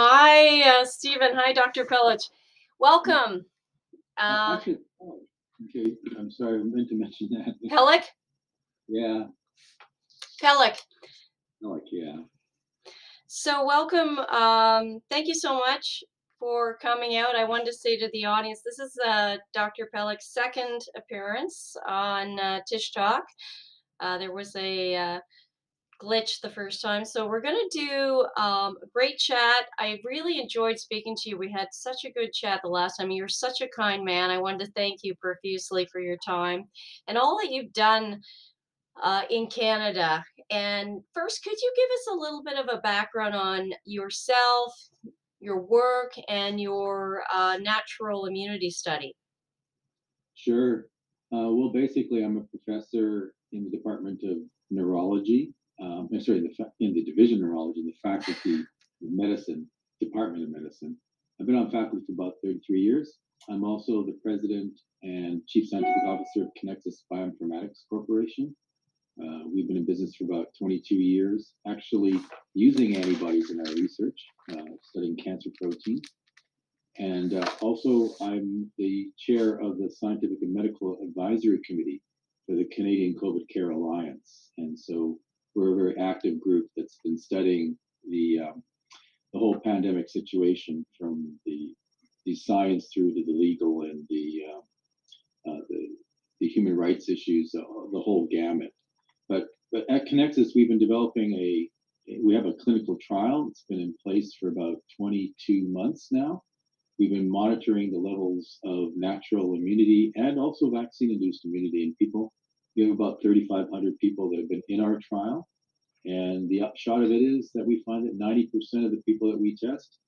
Hi, uh, Steven. Hi, Dr. Pellich. Welcome. Uh, Actually, oh, okay, I'm sorry, I meant to mention that. Pellick? Yeah, Pellick. like, yeah. So, welcome. Um, thank you so much for coming out. I wanted to say to the audience this is uh, Dr. Pelech's second appearance on uh, Tish Talk. Uh, there was a glitch the first time. So we're going to do um, a great chat. I really enjoyed speaking to you. We had such a good chat the last time. You're such a kind man. I wanted to thank you profusely for your time and all that you've done uh, in Canada. And first, could you give us a little bit of a background on yourself, your work, and your uh, natural immunity study? Sure. Uh, well, basically, I'm a professor in the Department of Neurology. Um, I'm sorry, in the, in the Division of Neurology, in the Faculty of Medicine, Department of Medicine. I've been on faculty for about 33 years. I'm also the president and chief scientific officer of Kinexus Bioinformatics Corporation. Uh, we've been in business for about 22 years, actually using antibodies in our research, uh, studying cancer proteins. And uh, also, I'm the chair of the Scientific and Medical Advisory Committee for the Canadian COVID Care Alliance. And so we're a very active group that's been studying the, um, the whole pandemic situation from the, the science through to the legal and the, uh, uh, the, the human rights issues, uh, the whole gamut. But, but at Kinexus, we've been developing a, we have a clinical trial. It's been in place for about 22 months now We've been monitoring the levels of natural immunity and also vaccine induced immunity in people. We have about 3,500 people that have been in our trial. And the upshot of it is that we find that 90% of the people that we test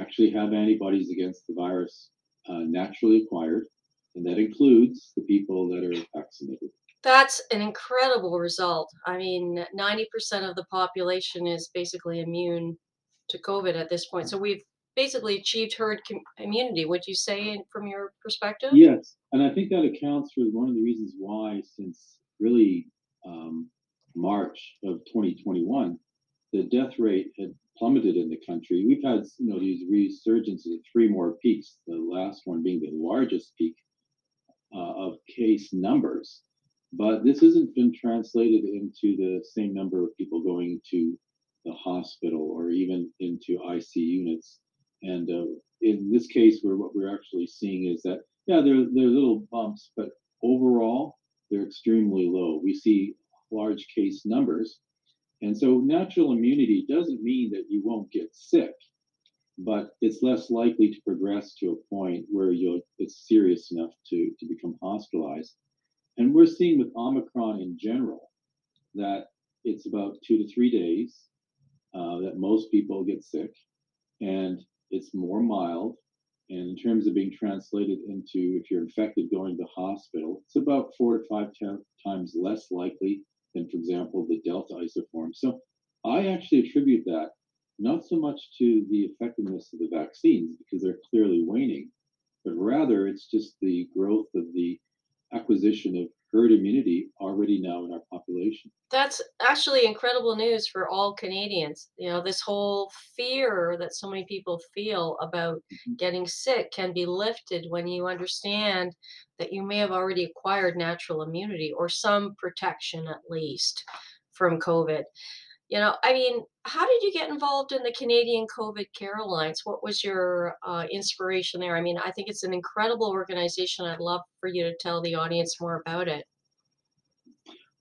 actually have antibodies against the virus uh, naturally acquired. And that includes the people that are vaccinated. That's an incredible result. I mean, 90% of the population is basically immune to COVID at this point. So we've basically achieved herd immunity. Would you say, from your perspective? Yes, and I think that accounts for one of the reasons why, since really um, March of 2021, the death rate had plummeted in the country. We've had you know these resurgences of three more peaks. The last one being the largest peak uh, of case numbers, but this hasn't been translated into the same number of people going to the hospital or even into IC units and uh, in this case, where what we're actually seeing is that, yeah, there are little bumps, but overall, they're extremely low. We see large case numbers. And so natural immunity doesn't mean that you won't get sick, but it's less likely to progress to a point where you'll, it's serious enough to, to become hospitalized. And we're seeing with Omicron in general that it's about two to three days uh, that most people get sick. And it's more mild. And in terms of being translated into if you're infected going to hospital, it's about four to five times less likely than, for example, the Delta isoform. So I actually attribute that not so much to the effectiveness of the vaccines because they're clearly waning, but rather it's just the growth of the acquisition of herd immunity already now in our population. That's actually incredible news for all Canadians. You know, this whole fear that so many people feel about Mhm. getting sick can be lifted when you understand that you may have already acquired natural immunity or some protection at least from COVID. You know, I mean, how did you get involved in the Canadian COVID Care Alliance? What was your uh, inspiration there? I mean, I think it's an incredible organization. I'd love for you to tell the audience more about it.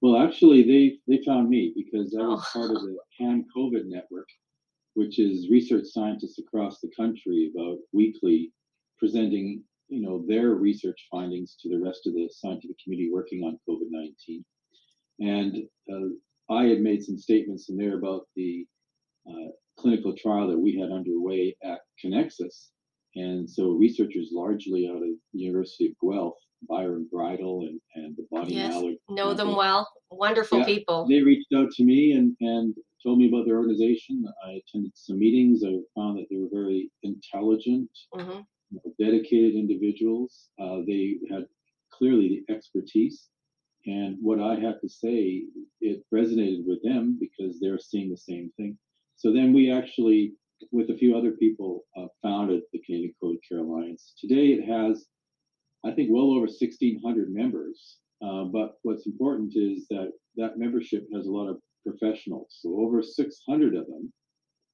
Well, actually, they they found me because I was Oh, part of the CAN COVID network, which is research scientists across the country about weekly presenting, you know, their research findings to the rest of the scientific community working on COVID-19. And uh, I had made some statements in there about the uh, clinical trial that we had underway at Kinexus. And so researchers largely out of the University of Guelph, Byron Bridle and, and the Bonnie yes, Mallard know them well. Wonderful yeah, people. they reached out to me and, and told me about their organization. I attended some meetings. I found that they were very intelligent, hmm you know, dedicated individuals. Uh, they had clearly the expertise. And what I had to say, it resonated with them because they're seeing the same thing. So then we actually with a few other people, uh, founded the Canadian COVID Care Alliance. Today it has, I think, well over 1,600 members. Uh, but what's important is that that membership has a lot of professionals. So over 600 of them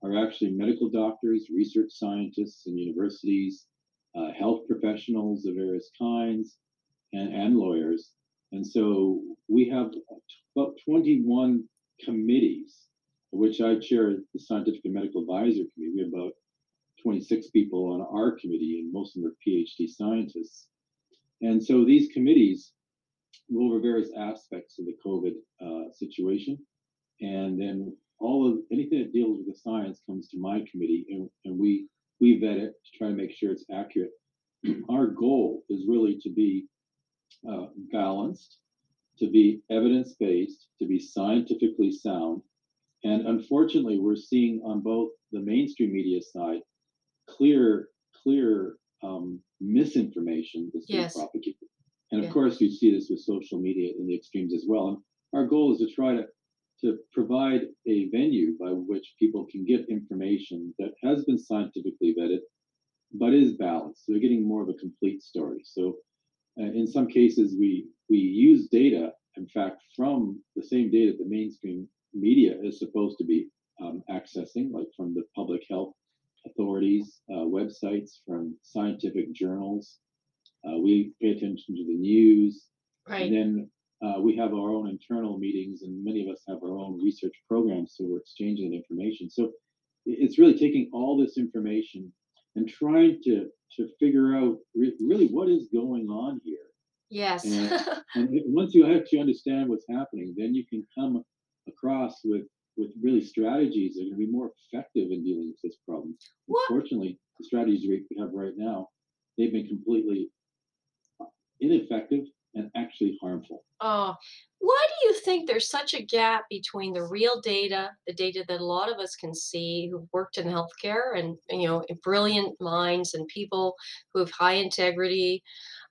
are actually medical doctors, research scientists in universities, uh, health professionals of various kinds, and, and lawyers. And so we have about 21 committees, which I chair the Scientific and Medical Advisor Committee. We have about 26 people on our committee, and most of them are PhD scientists. And so these committees go over various aspects of the COVID uh, situation. And then all of anything that deals with the science comes to my committee, and, and we we vet it to try to make sure it's accurate. Our goal is really to be uh, balanced, to be evidence based, to be scientifically sound. And unfortunately, we're seeing on both the mainstream media side clear, clear um, misinformation that's being Yes. propagated. And of Yeah. course, you see this with social media in the extremes as well. And our goal is to try to to provide a venue by which people can get information that has been scientifically vetted, but is balanced. So they're getting more of a complete story. So in some cases, we we use data, in fact, from the same data the mainstream media is supposed to be um, accessing, like from the public health authorities, uh, websites, from scientific journals. Uh, we pay attention to the news, Right. and then uh, we have our own internal meetings, and many of us have our own research programs, so we're exchanging information. So it's really taking all this information and trying to to figure out re- really what is going on here. Yes. Yeah. And once you actually understand what's happening, then you can come across with with really strategies that are going to be more effective in dealing with this problem. What- Unfortunately, the strategies we have right now, they've been completely uh, ineffective and actually harmful. Oh, you think there's such a gap between the real data, the data that a lot of us can see who've worked in healthcare and, you know, brilliant minds and people who have high integrity,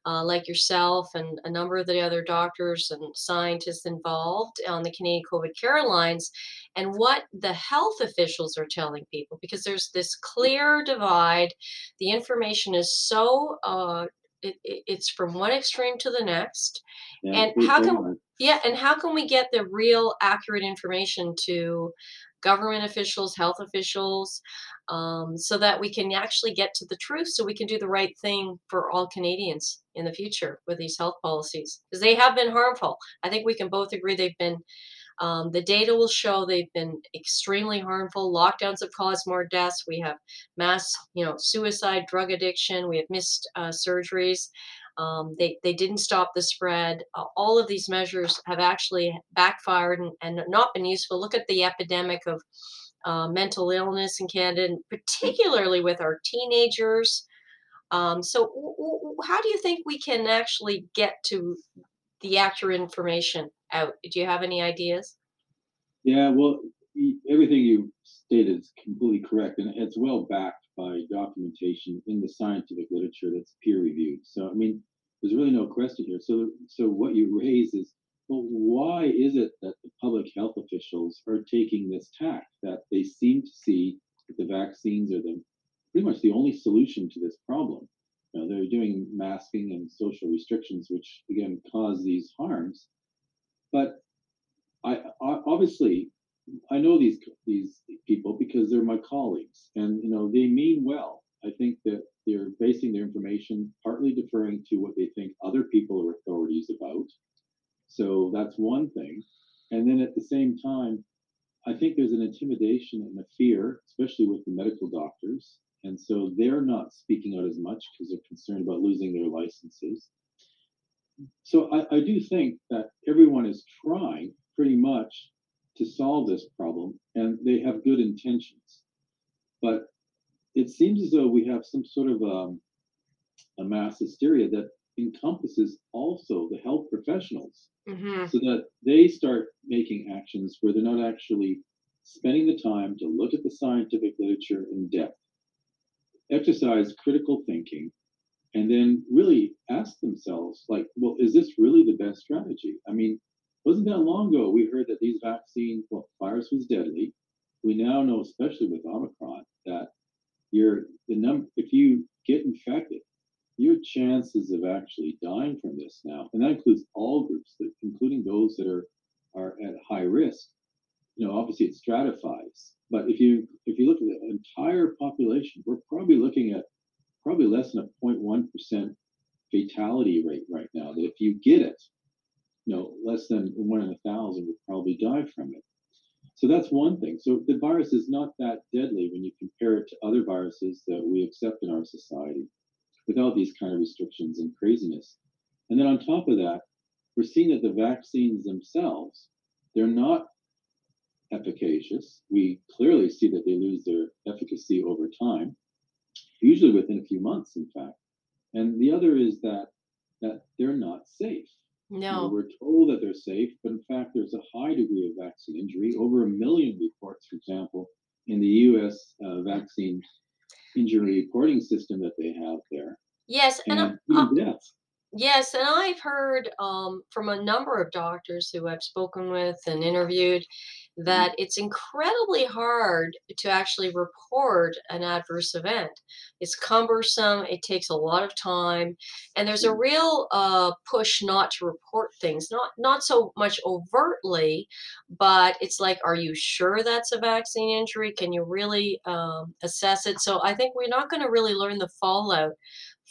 uh, like yourself and a number of the other doctors and scientists involved on the Canadian COVID Care Alliance, and what the health officials are telling people? Because there's this clear divide. The information is so, uh, it, it, it's from one extreme to the next. Yeah, And how can-. Yeah, and how can we get the real accurate information to government officials, health officials, um, so that we can actually get to the truth, so we can do the right thing for all Canadians in the future with these health policies? Because they have been harmful. I think we can both agree they've been. Um, the data will show they've been extremely harmful. Lockdowns have caused more deaths. We have mass, you know, suicide, drug addiction. We have missed uh, surgeries. Um, they, they didn't stop the spread. Uh, all of these measures have actually backfired and, and not been useful. Look at the epidemic of uh, mental illness in Canada, and particularly with our teenagers. Um, so, w- w- how do you think we can actually get to the accurate information out? Do you have any ideas? Yeah, well, everything you stated is completely correct, and it's well backed by documentation in the scientific literature that's peer reviewed. So, I mean, there's really no question here. So, so what you raise is, well, why is it that the public health officials are taking this tack that they seem to see that the vaccines are the pretty much the only solution to this problem? You know, they're doing masking and social restrictions, which again cause these harms. But I, I obviously I know these these people because they're my colleagues, and you know they mean well. I think that they're basing their information partly deferring to what they think other people are authorities about. So that's one thing, and then at the same time, I think there's an intimidation and a fear, especially with the medical doctors, and so they're not speaking out as much because they're concerned about losing their licenses. So I, I do think that everyone is trying pretty much to solve this problem, and they have good intentions. But it seems as though we have some sort of um, a mass hysteria that encompasses also the health professionals, Mm-hmm. so that they start making actions where they're not actually spending the time to look at the scientific literature in depth, exercise critical thinking, and then really ask themselves, like, well, is this really the best strategy? I mean, wasn't that long ago we heard that these vaccines, well, virus was deadly. We now know, especially with Omicron, that your the number if you get infected, your chances of actually dying from this now, and that includes all groups, that, including those that are are at high risk. You know, obviously it stratifies, but if you if you look at the entire population, we're probably looking at probably less than a 0.1 percent fatality rate right now. That if you get it, you know, less than one in a thousand would probably die from it. So that's one thing. So the virus is not that deadly when you compare it to other viruses that we accept in our society without these kind of restrictions and craziness. And then on top of that, we're seeing that the vaccines themselves, they're not efficacious. We clearly see that they lose their efficacy over time, usually within a few months, in fact. And the other is that that they're not safe. You know, No. we're told that they're safe, but in fact, there's a high degree of vaccine injury. Over a million reports, for example, in the U.S. Uh, vaccine injury reporting system that they have there, Yes, and and uh, deaths. yes, and I've heard um, from a number of doctors who I've spoken with and interviewed. That it's incredibly hard to actually report an adverse event. It's cumbersome, it takes a lot of time, and there's a real uh, push not to report things, not not so much overtly, but it's like, are you sure that's a vaccine injury? Can you really um, assess it? So I think we're not going to really learn the fallout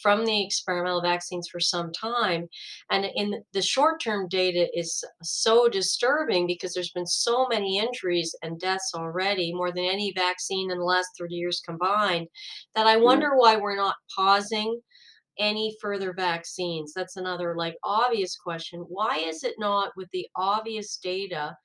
from the experimental vaccines for some time. And in the short term data is so disturbing because there's been so many injuries and deaths already, more than any vaccine in the last 30 years combined, that I wonder why we're not pausing any further vaccines. That's another like obvious question. Why is it not with the obvious data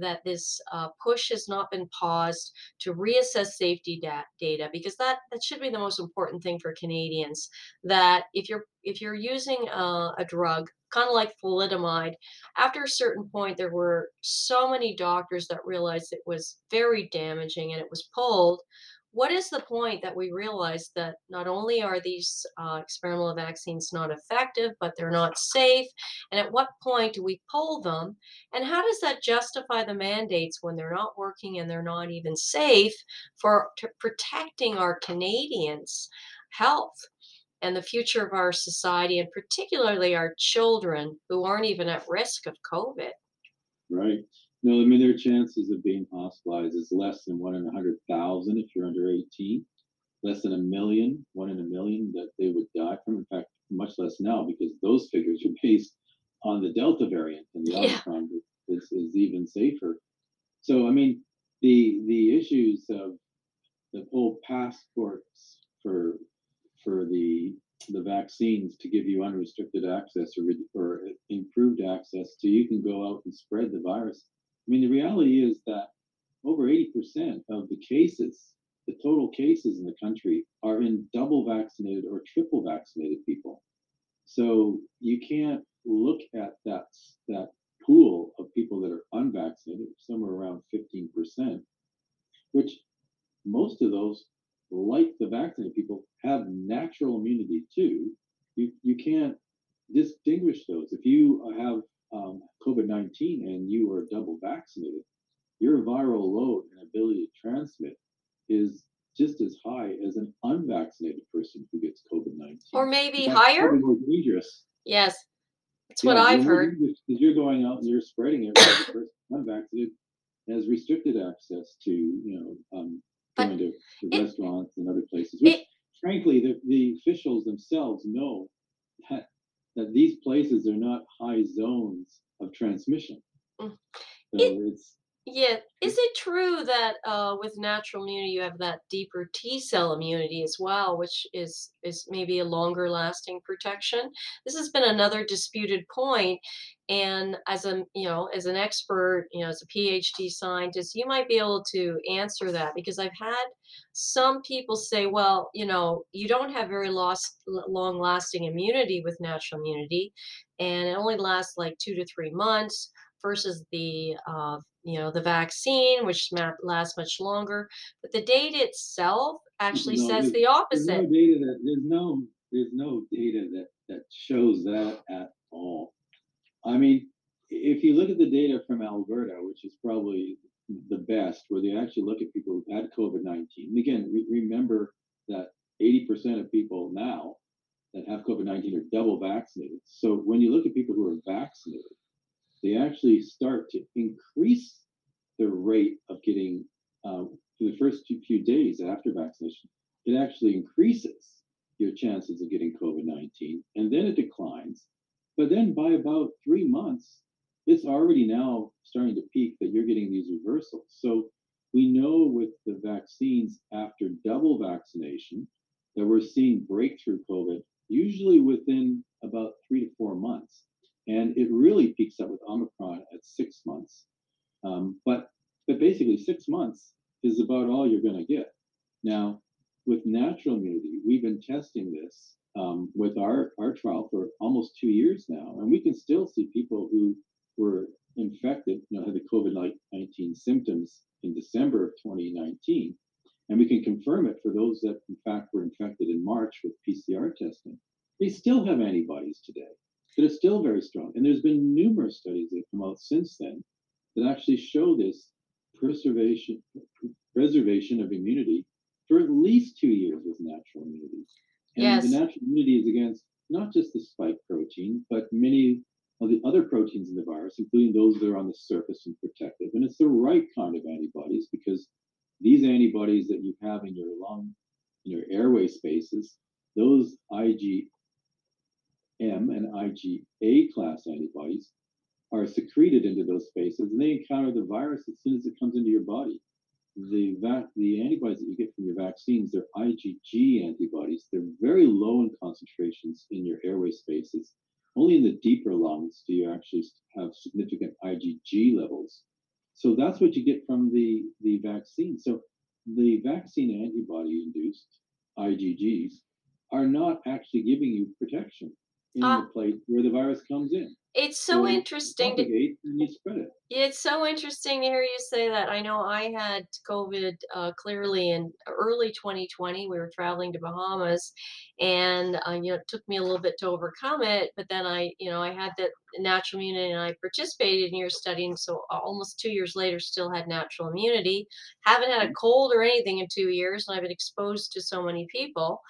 that this uh, push has not been paused to reassess safety da- data? Because that that should be the most important thing for Canadians. That if you're if you're using uh, a drug. Kind of like thalidomide. After a certain point, there were so many doctors that realized it was very damaging and it was pulled what is the point that we realize that not only are these uh, experimental vaccines not effective, but they're not safe? And at what point do we pull them? And how does that justify the mandates when they're not working and they're not even safe for protecting our Canadians' health? And the future of our society, and particularly our children who aren't even at risk of COVID. Right. No, I mean their chances of being hospitalized is less than one in a hundred thousand if you're under 18. Less than a million, one in a million that they would die from. In fact, much less now because those figures are based on the Delta variant and the Yeah. Omicron is, is even safer. So I mean the the issues of the whole passports for for the the vaccines to give you unrestricted access or, or improved access to you can go out and spread the virus. I mean, the reality is that over 80% of the cases, the total cases in the country, are in double vaccinated or triple vaccinated people. So you can't look at that that pool of people that are unvaccinated, somewhere around 15%, which most of those, like the vaccinated people, have natural immunity too. You you can't distinguish those. If you have um, COVID nineteen and you are double vaccinated, your viral load and ability to transmit is just as high as an unvaccinated person who gets COVID 19. Or maybe higher? more dangerous. Yes, that's what Yeah, you're I've heard. because you're going out and you're spreading it, the person unvaccinated has restricted access to, you know, um, going to, to it, restaurants and other places, which it, frankly, the, the officials themselves know that, that these places are not high zones of transmission. mm, it, it's, Yeah. Is it true that uh, with natural immunity you have that deeper T cell immunity as well, which is is maybe a longer lasting protection? This has been another disputed point, and as a you know as an expert, you know as a PhD scientist, you might be able to answer that because I've had some people say, well, you know, you don't have very lost, long lasting immunity with natural immunity, and it only lasts like two to three months versus the uh, you know the vaccine which lasts much longer but the data itself actually no, says the there's no opposite data that, there's no, there's no data that, that shows that at all. I mean, if you look at the data from Alberta, which is probably the best, where they actually look at people who've had COVID 19, and again, re- remember that 80% of people now that have COVID 19 are double vaccinated. So when you look at people who are vaccinated, they actually start to increase the rate of getting, uh, for the first few days after vaccination, it actually increases your chances of getting COVID 19, and then it declines. But then by about three months, it's already now starting to peak that you're getting these reversals. So we know with the vaccines after double vaccination that we're seeing breakthrough COVID usually within about three to four months. And it really peaks up with Omicron at six months. Um, but, but basically, six months is about all you're going to get. Now, with natural immunity, we've been testing this um, with our, our trial for almost two years now, and we can still see people who were infected, you know, had the COVID 19 symptoms in December of 2019. And we can confirm it for those that, in fact, were infected in March with PCR testing. They still have antibodies today that are still very strong. And there's been numerous studies that have come out since then that actually show this preservation, preservation of immunity for at least two years with natural immunity. And Yes. the natural immunity is against not just the spike protein, but many of the other proteins in the virus, including those that are on the surface and protective. And it's the right kind of antibodies because these antibodies that you have in your lung, in your airway spaces, those IgM and IgA class antibodies are secreted into those spaces and they encounter the virus as soon as it comes into your body. The, vac- the antibodies that you get from your vaccines, they're IgG antibodies. They're very low in concentrations in your airway spaces. Only in the deeper lungs do you actually have significant IgG levels. So that's what you get from the, the vaccine. So the vaccine antibody induced IgGs are not actually giving you protection in Ah. the place where the virus comes in. It's so it interesting to and you spread it. It's so interesting to hear you say that. I know I had COVID uh, clearly in early 2020. We were traveling to Bahamas, and uh, you know it took me a little bit to overcome it. But then I, you know, I had that natural immunity, and I participated in your study. And so almost two years later, still had natural immunity. Haven't had a cold or anything in two years, and I've been exposed to so many people.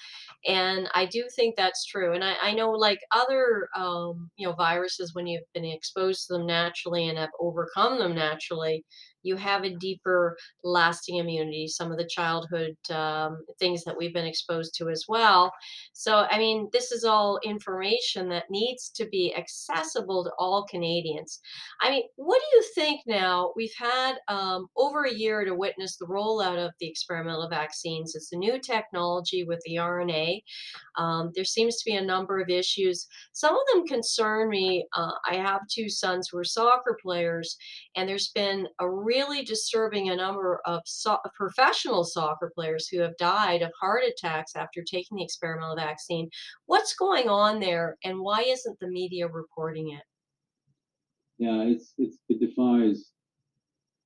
And I do think that's true. And I, I know, like other, um, you know, viruses, when you've been exposed to them naturally and have overcome them naturally, you have a deeper, lasting immunity. Some of the childhood um, things that we've been exposed to as well. So, I mean, this is all information that needs to be accessible to all Canadians. I mean, what do you think now? We've had um, over a year to witness the rollout of the experimental vaccines. It's a new technology with the RNA. Um, there seems to be a number of issues. Some of them concern me. Uh, I have two sons who are soccer players, and there's been a really disturbing a number of so- professional soccer players who have died of heart attacks after taking the experimental vaccine. What's going on there, and why isn't the media reporting it? Yeah, it's it's it defies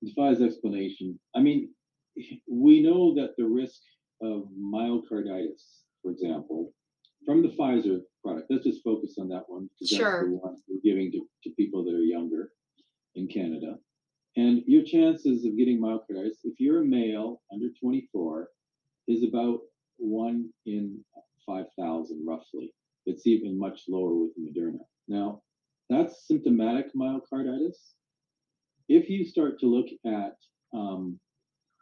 defies explanation. I mean, we know that the risk of myocarditis, for example, from the Pfizer product. Let's just focus on that one because that's Sure. the one we're giving to, to people that are younger in Canada. And your chances of getting myocarditis, if you're a male under 24, is about one in 5,000 roughly. It's even much lower with Moderna. Now, that's symptomatic myocarditis. If you start to look at um,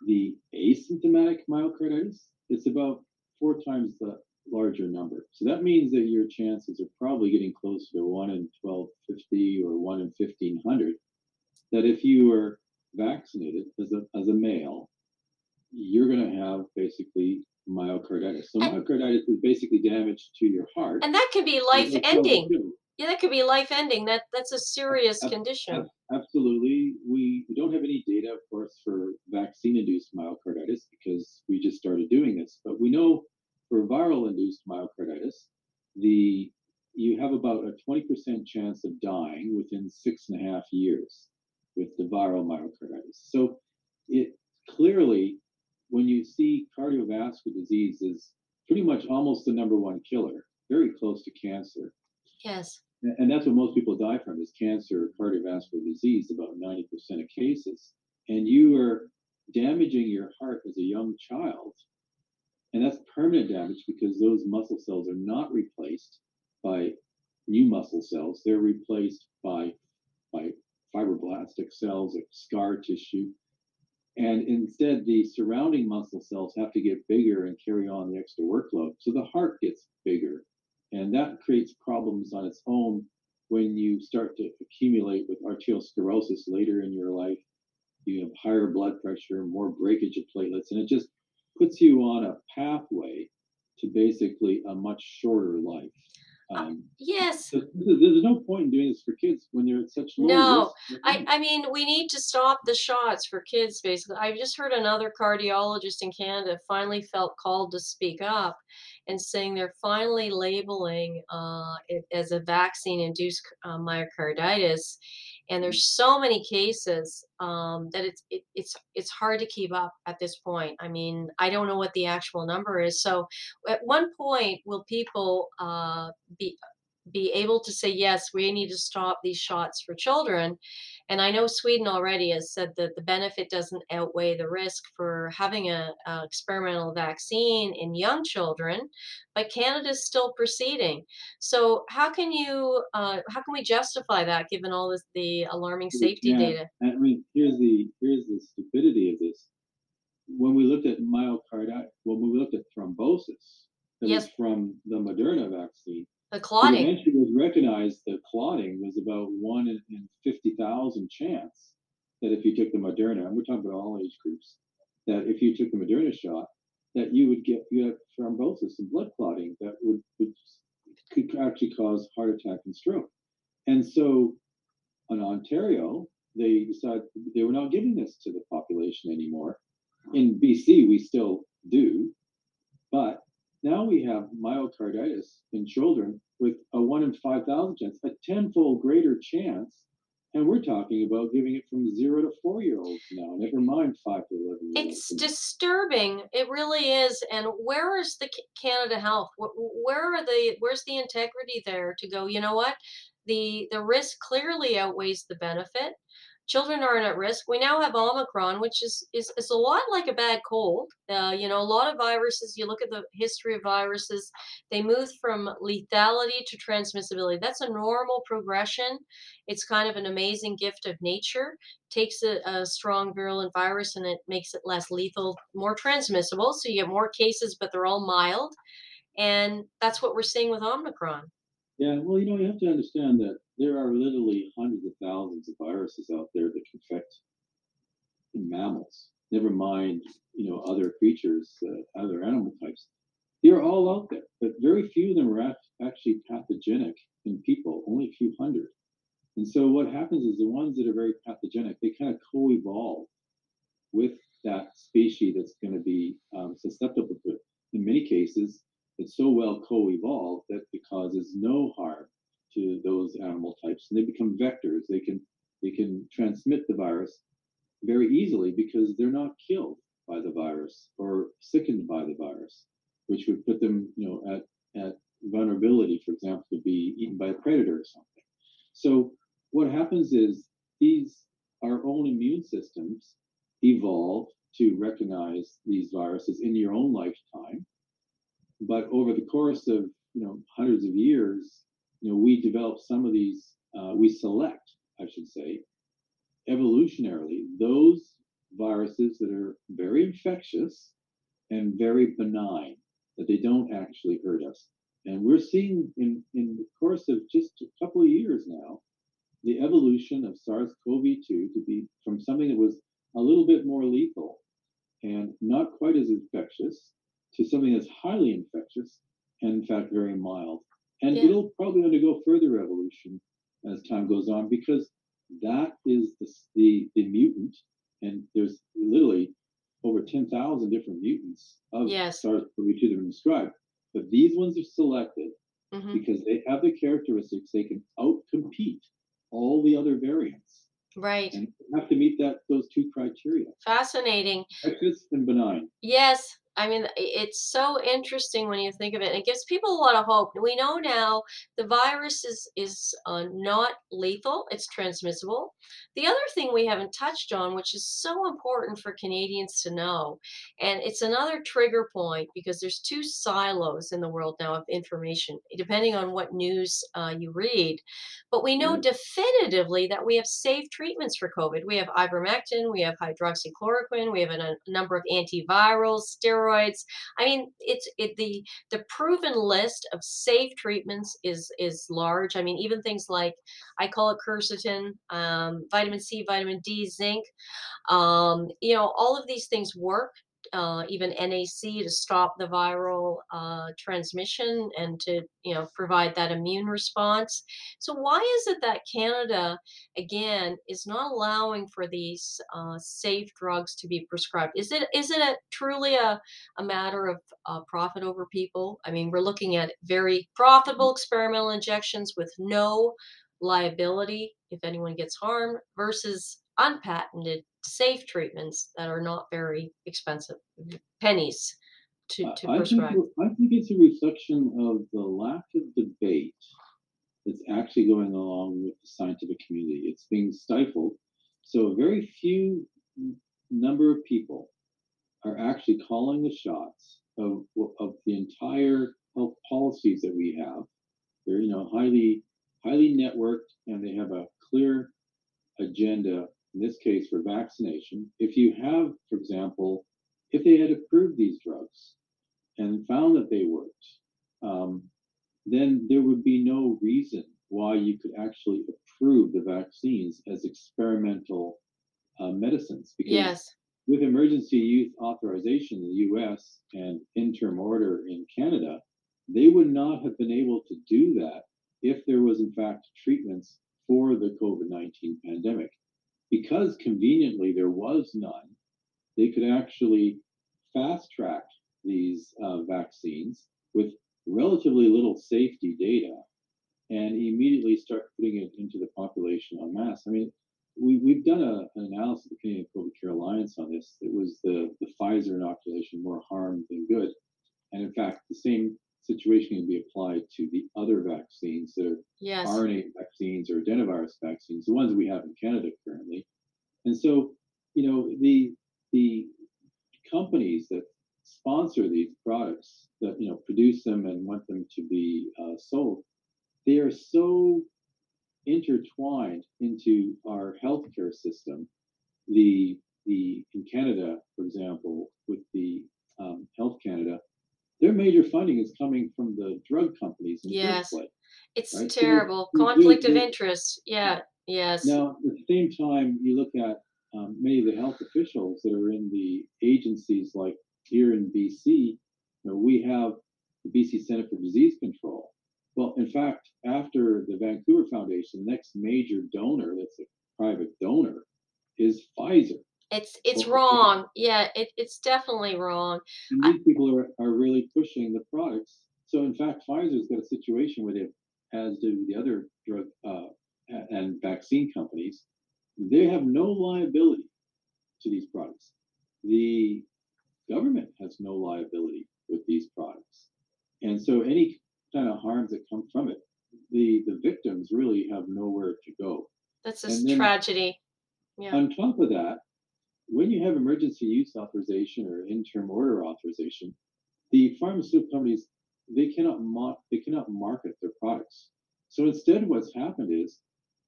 the asymptomatic myocarditis, it's about four times the larger number. So that means that your chances are probably getting closer to 1 in 1250 or 1 in 1500. That if you are vaccinated as a, as a male, you're going to have basically myocarditis. So And- myocarditis is basically damage to your heart. And that could be life ending. Yeah, that could be life ending. That that's a serious Ab- condition. ab- Absolutely. We, we don't have any data, of course, for vaccine induced myocarditis because we just started doing this. But we know for viral induced myocarditis, the you have about a 20% chance of dying within six and a half years with the viral myocarditis. So it clearly, when you see cardiovascular disease is pretty much almost the number one killer, very close to cancer. Yes. And that's what most people die from is cancer or cardiovascular disease, about 90% of cases. And you are damaging your heart as a young child. And that's permanent damage because those muscle cells are not replaced by new muscle cells. They're replaced by, by fibroblastic cells or scar tissue. And instead, the surrounding muscle cells have to get bigger and carry on the extra workload. So the heart gets bigger. And that creates problems on its own when you start to accumulate with arteriosclerosis later in your life. You have higher blood pressure, more breakage of platelets, and it just puts you on a pathway to basically a much shorter life. Um, Yes. there's there's no point in doing this for kids when they're at such low No. risk. I, I mean, we need to stop the shots for kids, basically. I just heard another cardiologist in Canada finally felt called to speak up and saying they're finally labeling uh, it as a vaccine-induced uh, myocarditis. And there's so many cases um, that it's it, it's it's hard to keep up at this point. I mean, I don't know what the actual number is. So, at one point, will people uh, be be able to say yes we need to stop these shots for children and i know sweden already has said that the benefit doesn't outweigh the risk for having a, a experimental vaccine in young children but Canada is still proceeding so how can you uh, how can we justify that given all this the alarming safety can't. data I mean, here's the here's the stupidity of this. When we looked at myocarditis, when we looked at thrombosis, that was Yes. from the Moderna vaccine. The clotting eventually was recognized that clotting was about one in, in fifty thousand chance that if you took the Moderna, and we're talking about all age groups, that if you took the Moderna shot, that you would get you have thrombosis and blood clotting that would, would could actually cause heart attack and stroke. And so in Ontario, they decided they were not giving this to the population anymore. In BC, we still do, but now we have myocarditis in children with a one in 5,000 chance, a tenfold greater chance. And we're talking about giving it from zero to four year olds now, never mind five to 11 year olds. It's disturbing. It really is. And where is the Canada Health? Wh- wh- Where are the where's the integrity there to go, you know what? The the risk clearly outweighs the benefit. Children aren't at risk. We now have Omicron, which is is, is a lot like a bad cold. Uh, you know, a lot of viruses, you look at the history of viruses, they move from lethality to transmissibility. That's a normal progression. It's kind of an amazing gift of nature takes a, a strong virulent virus and it makes it less lethal, more transmissible. So you get more cases, but they're all mild. And that's what we're seeing with Omicron. Yeah, well, you know, you have to understand that there are literally hundreds of thousands of viruses out there that can affect mammals. Never mind, you know, other creatures, uh, other animal types. They're all out there, but very few of them are actually pathogenic in people. Only a few hundred. And so what happens is the ones that are very pathogenic, they kind of co-evolve with that species that's going to be um, susceptible to it. In many cases, it's so well co-evolved that it causes no harm to those animal types, and they become vectors. They can they can transmit the virus very easily because they're not killed by the virus or sickened by the virus, which would put them, you know, at at vulnerability, for example, to be eaten by a predator or something. So what happens is these our own immune systems evolve to recognize these viruses in your own lifetime but over the course of you know hundreds of years you know we develop some of these uh, we select i should say evolutionarily those viruses that are very infectious and very benign that they don't actually hurt us and we're seeing in in the course of just a couple of years now the evolution of SARS-CoV-2 to be from something that was a little bit more lethal and not quite as infectious to something that's highly infectious and in fact very mild. And Yeah. it'll probably undergo further evolution as time goes on because that is the, the, the mutant, and there's literally over 10,000 different mutants of Yes. SARS-CoV-2 that have been described. But these ones are selected hmm because they have the characteristics they can outcompete all the other variants Right. and have to meet that those two criteria Fascinating. infectious and benign Yes. I mean, it's so interesting when you think of it. It gives people a lot of hope. We know now the virus is is uh, not lethal; it's transmissible. The other thing we haven't touched on, which is so important for Canadians to know, and it's another trigger point because there's two silos in the world now of information, depending on what news uh, you read. But we know Right. definitively that we have safe treatments for COVID. We have ivermectin, we have hydroxychloroquine, we have a, a number of antivirals, steroids. I mean, it's it the the proven list of safe treatments is is large. I mean, even things like I call it quercetin, um, vitamin C, vitamin D, zinc. Um, you know, all of these things work. Uh, even NAC to stop the viral uh, transmission and to you know provide that immune response. So why is it that Canada again is not allowing for these uh, safe drugs to be prescribed? Is it is it a, truly a, a matter of uh, profit over people? I mean, we're looking at very profitable experimental injections with no liability if anyone gets harmed versus unpatented safe treatments that are not very expensive mm-hmm, pennies to, to I think prescribe I think it's a reflection of the lack of debate that's actually going along with the scientific community. It's being stifled. So a very few number of people are actually calling the shots of of the entire health policies that we have. They're you know highly highly networked and they have a clear agenda, in this case for vaccination. If you have, for example, if they had approved these drugs and found that they worked, um, then there would be no reason why you could actually approve the vaccines as experimental uh, medicines because yes with emergency use authorization in the US and interim order in Canada, they would not have been able to do that if there was, in fact, treatments for the COVID 19 pandemic. Because conveniently there was none, they could actually fast track these uh, vaccines with relatively little safety data and immediately start putting it into the population en masse. I mean, we, we've done a, an analysis of the Canadian COVID Care Alliance on this. It was the, the Pfizer inoculation more harm than good. And in fact, the same situation can be applied to the other vaccines that are yes RNA vaccines or adenovirus vaccines, the ones we have in Canada currently. And so, you know, the the companies that sponsor these products that you know produce them and want them to be uh, sold, they are so intertwined into our healthcare system. The the in Canada, for example, with the um, Health Canada, their major funding is coming from the drug companies yes place, it's right? Terrible they're, conflict of interest yeah yes now, at the same time, you look at um, many of the health officials that are in the agencies, like here in BC, you know, we have the BC Center for Disease Control. Well, in fact, after the Vancouver Foundation, the next major donor that's a private donor is Pfizer. It's it's wrong yeah it, it's definitely wrong and I, these people are, are really pushing the products. So, in fact, Pfizer's got a situation where they've, as do the other drug uh, and vaccine companies, they have no liability to these products. The government has no liability with these products. And so any kind of harms that come from it, the, the victims really have nowhere to go. that's a And s- then tragedy yeah on top of that, when you have emergency use authorization or interim order authorization, the pharmaceutical companies they cannot mar- they cannot market their products. So instead, what's happened is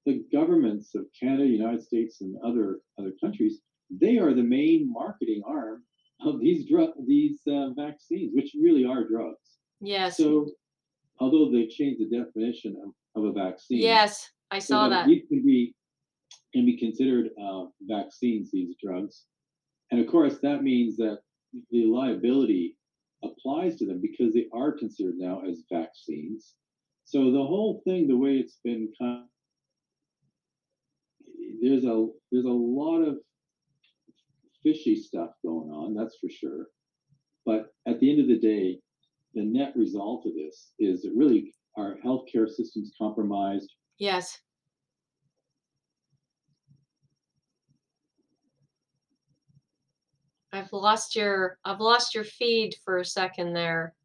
the governments of Canada, United States, and other other countries they are the main marketing arm of these drug these uh, vaccines, which really are drugs. yes So although they've changed the definition of, of a vaccine yes i so saw that that these can be can be considered uh, vaccines, these drugs. And of course, that means that the liability applies to them because they are considered now as vaccines. So the whole thing, the way it's been kind there's a there's a lot of fishy stuff going on, that's for sure. But at the end of the day, the net result of this is that really our healthcare system's compromised. yes I've lost your I've lost your feed for a second there.